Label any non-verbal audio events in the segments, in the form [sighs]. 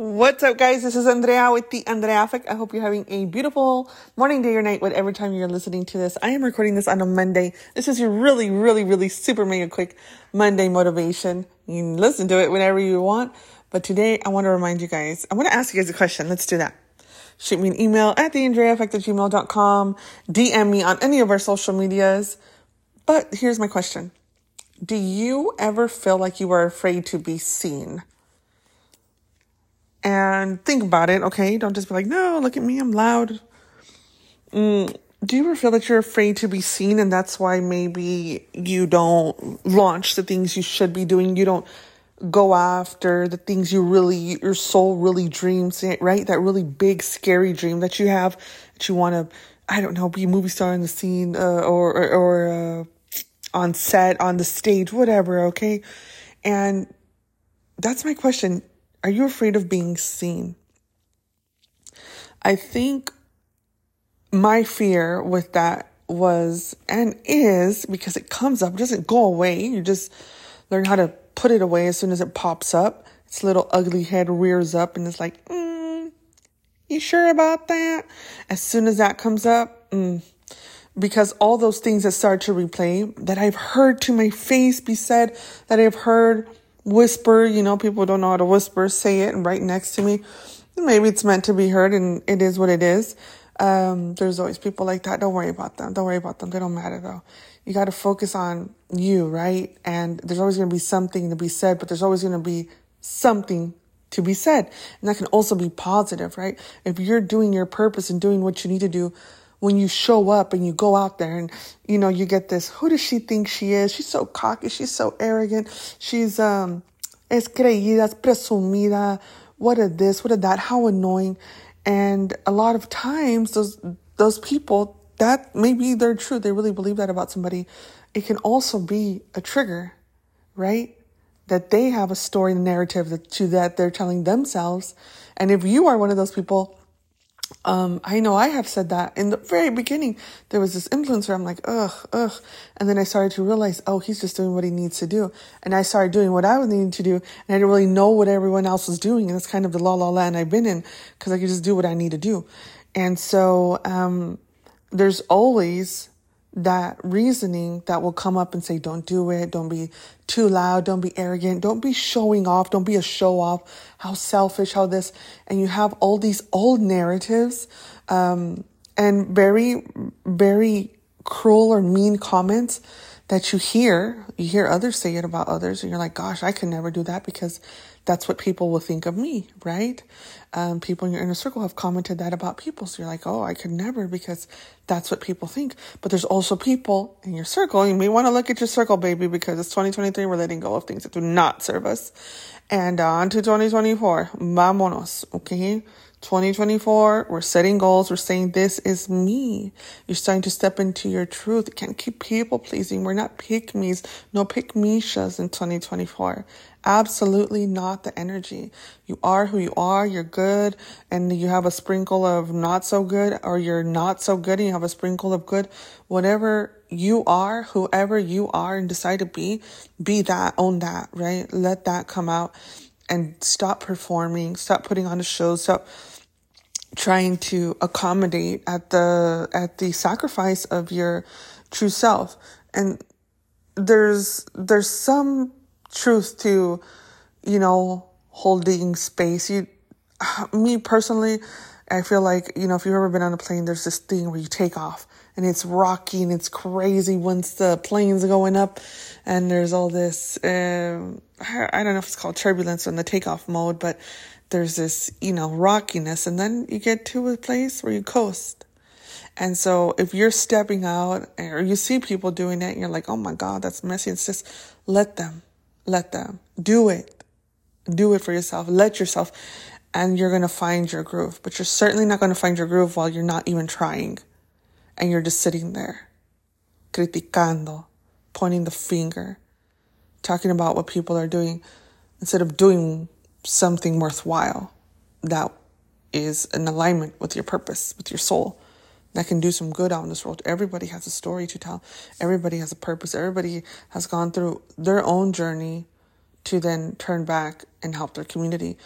What's up, guys? This is Andrea with the Andrea Effect. I hope you're having a beautiful morning, day, or night, whatever time you're listening to this. I am recording this on a Monday. This is your really, really, really super mega quick Monday motivation. You can listen to it whenever you want. But today, I want to remind you guys, I want to ask you guys a question. Let's do that. Shoot me an email at the Effect at gmail.com. DM me on any of our social medias. But here's my question. Do you ever feel like you are afraid to be seen? And think about it, okay? Don't just be like, no, look at me, I'm loud. Mm, do you ever feel that you're afraid to be seen and that's why maybe you don't launch the things you should be doing? You don't go after the things you really, your soul really dreams, right? That really big, scary dream that you have that you want to, I don't know, be a movie star in the scene uh, or, or, or uh, on set, on the stage, whatever, okay? And that's my question are you afraid of being seen? I think my fear with that was and is because it comes up, it doesn't go away. You just learn how to put it away as soon as it pops up. Its little ugly head rears up and it's like, mm, you sure about that? As soon as that comes up, mm, because all those things that start to replay that I've heard to my face be said, that I've heard whisper, you know, people don't know how to whisper, say it right next to me. Maybe it's meant to be heard and it is what it is. Um, there's always people like that. Don't worry about them. Don't worry about them. They don't matter though. You got to focus on you, right? And there's always going to be something to be said, but there's always going to be something to be said. And that can also be positive, right? If you're doing your purpose and doing what you need to do, when you show up and you go out there and you know you get this who does she think she is? She's so cocky she's so arrogant. She's um es creída es presumida. What a this what a that how annoying. And a lot of times those those people that maybe they're true they really believe that about somebody. It can also be a trigger right? That they have a story narrative that to that they're telling themselves. And if you are one of those people um, I know I have said that in the very beginning. There was this influencer. I'm like, ugh, ugh. And then I started to realize, oh, he's just doing what he needs to do. And I started doing what I was needing to do. And I didn't really know what everyone else was doing. And it's kind of the la la land I've been in because I could just do what I need to do. And so, um, there's always that reasoning that will come up and say, don't do it. Don't be too loud. Don't be arrogant. Don't be showing off. Don't be a show off. How selfish, how this. And you have all these old narratives, um, and very, very cruel or mean comments that you hear. You hear others say it about others and you're like, gosh, I can never do that because that's what people will think of me, right? Um, people in your inner circle have commented that about people. So you're like, oh, I could never because that's what people think. But there's also people in your circle. You may want to look at your circle, baby, because it's 2023. We're letting go of things that do not serve us. And uh, on to 2024. Vámonos. Okay. 2024, we're setting goals. We're saying, this is me. You're starting to step into your truth. You can't keep people pleasing. We're not pick me's, no pick mishas in 2024. Absolutely not the energy. You are who you are. You're good and you have a sprinkle of not so good or you're not so good and you have a sprinkle of good. Whatever you are, whoever you are and decide to be, be that, own that, right? Let that come out and stop performing, stop putting on a show, stop trying to accommodate at the, at the sacrifice of your true self. And there's, there's some truth to, you know, holding space. You, [sighs] me personally, I feel like, you know, if you've ever been on a plane, there's this thing where you take off and it's rocky and it's crazy once the plane's going up and there's all this, um, I don't know if it's called turbulence in the takeoff mode, but there's this, you know, rockiness and then you get to a place where you coast. And so if you're stepping out or you see people doing it and you're like, oh my God, that's messy. It's just let them let them do it. Do it for yourself. Let yourself, and you're going to find your groove. But you're certainly not going to find your groove while you're not even trying. And you're just sitting there, criticando, pointing the finger, talking about what people are doing instead of doing something worthwhile that is in alignment with your purpose, with your soul that can do some good out in this world. Everybody has a story to tell. Everybody has a purpose. Everybody has gone through their own journey to then turn back and help their community.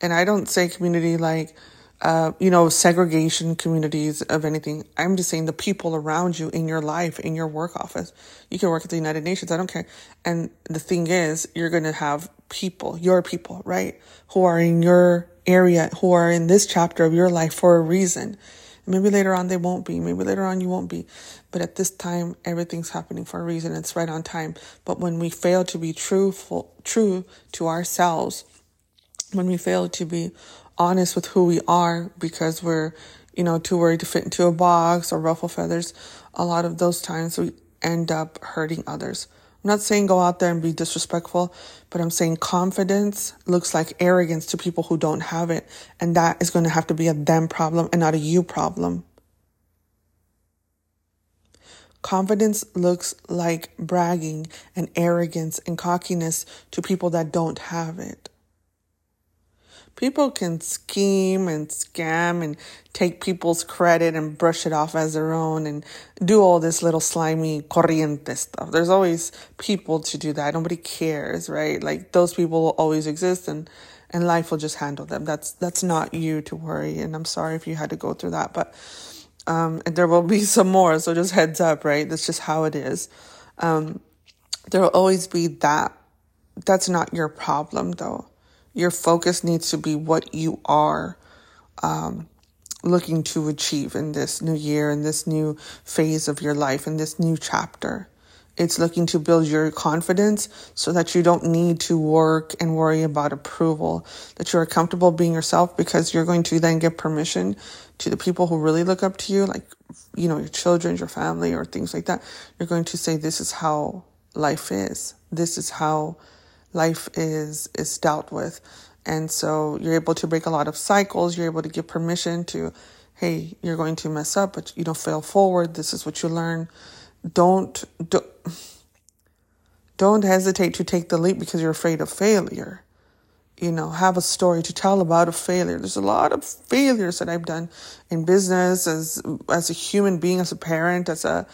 And I don't say community like, uh, you know, segregation communities of anything. I'm just saying the people around you in your life, in your work office. You can work at the United Nations. I don't care. And the thing is, you're going to have people, your people, right? Who are in your area, who are in this chapter of your life for a reason. Maybe later on they won't be. Maybe later on you won't be. But at this time, everything's happening for a reason. It's right on time. But when we fail to be truthful, true to ourselves, when we fail to be honest with who we are because we're, you know, too worried to fit into a box or ruffle feathers, a lot of those times we end up hurting others. I'm not saying go out there and be disrespectful, but I'm saying confidence looks like arrogance to people who don't have it. And that is going to have to be a them problem and not a you problem. Confidence looks like bragging and arrogance and cockiness to people that don't have it people can scheme and scam and take people's credit and brush it off as their own and do all this little slimy corriente stuff. There's always people to do that. Nobody cares, right? Like those people will always exist and and life will just handle them. That's that's not you to worry. And I'm sorry if you had to go through that, but um, and there will be [laughs] some more. So just heads up, right? That's just how it is. Um, there will always be that. That's not your problem, though your focus needs to be what you are um, looking to achieve in this new year, in this new phase of your life, in this new chapter. It's looking to build your confidence so that you don't need to work and worry about approval, that you're comfortable being yourself because you're going to then give permission to the people who really look up to you, like, you know, your children, your family, or things like that. You're going to say, this is how life is. This is how life is is dealt with. And so you're able to break a lot of cycles. You're able to give permission to, hey, you're going to mess up, but you don't fail forward. This is what you learn. Don't don't, don't hesitate to take the leap because you're afraid of failure. You know, have a story to tell about a failure. There's a lot of failures that I've done in business as as a human being, as a parent, as a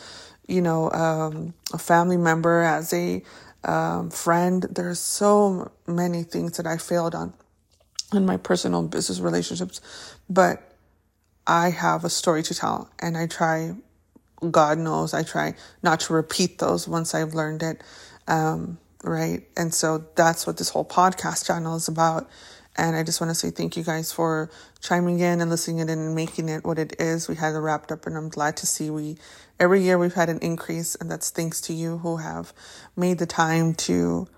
you know um, a family member, as a um, friend. There's so many things that I failed on in my personal business relationships, but I have a story to tell and I try, God knows, I try not to repeat those once I've learned it. Um, right. And so that's what this whole podcast channel is about. And I just want to say thank you guys for chiming in and listening in and making it what it is. We had it wrapped up and I'm glad to see we every year we've had an increase and that's thanks to you who have made the time to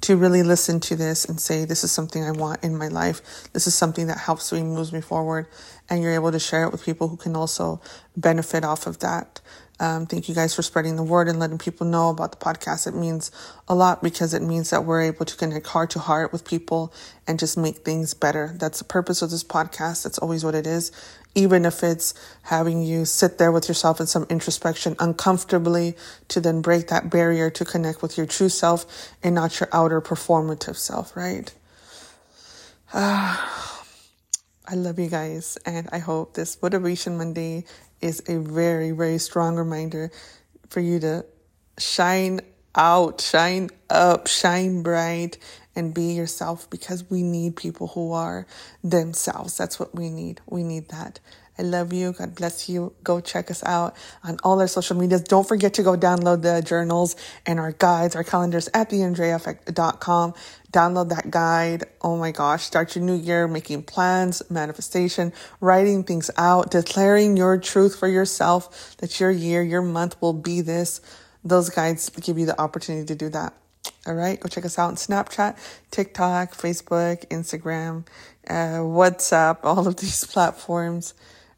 to really listen to this and say this is something I want in my life. This is something that helps me moves me forward and you're able to share it with people who can also benefit off of that. Um, thank you guys for spreading the word and letting people know about the podcast. It means a lot because it means that we're able to connect heart to heart with people and just make things better. That's the purpose of this podcast. That's always what it is. Even if it's having you sit there with yourself in some introspection uncomfortably to then break that barrier to connect with your true self and not your outer performative self, right? [sighs] Uh, I love you guys, and I hope this Motivation Monday is a very, very strong reminder for you to shine out, shine up, shine bright, and be yourself because we need people who are themselves. That's what we need. We need that. I love you. God bless you. Go check us out on all our social medias. Don't forget to go download the journals and our guides, our calendars at theandreaeffect.com. Download that guide. Oh my gosh. Start your new year making plans, manifestation, writing things out, declaring your truth for yourself that your year, your month will be this. Those guides give you the opportunity to do that. All right, go check us out on Snapchat, TikTok, Facebook, Instagram, uh, WhatsApp, all of these [laughs] platforms.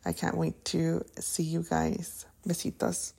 I can't wait to see you guys. Besitos.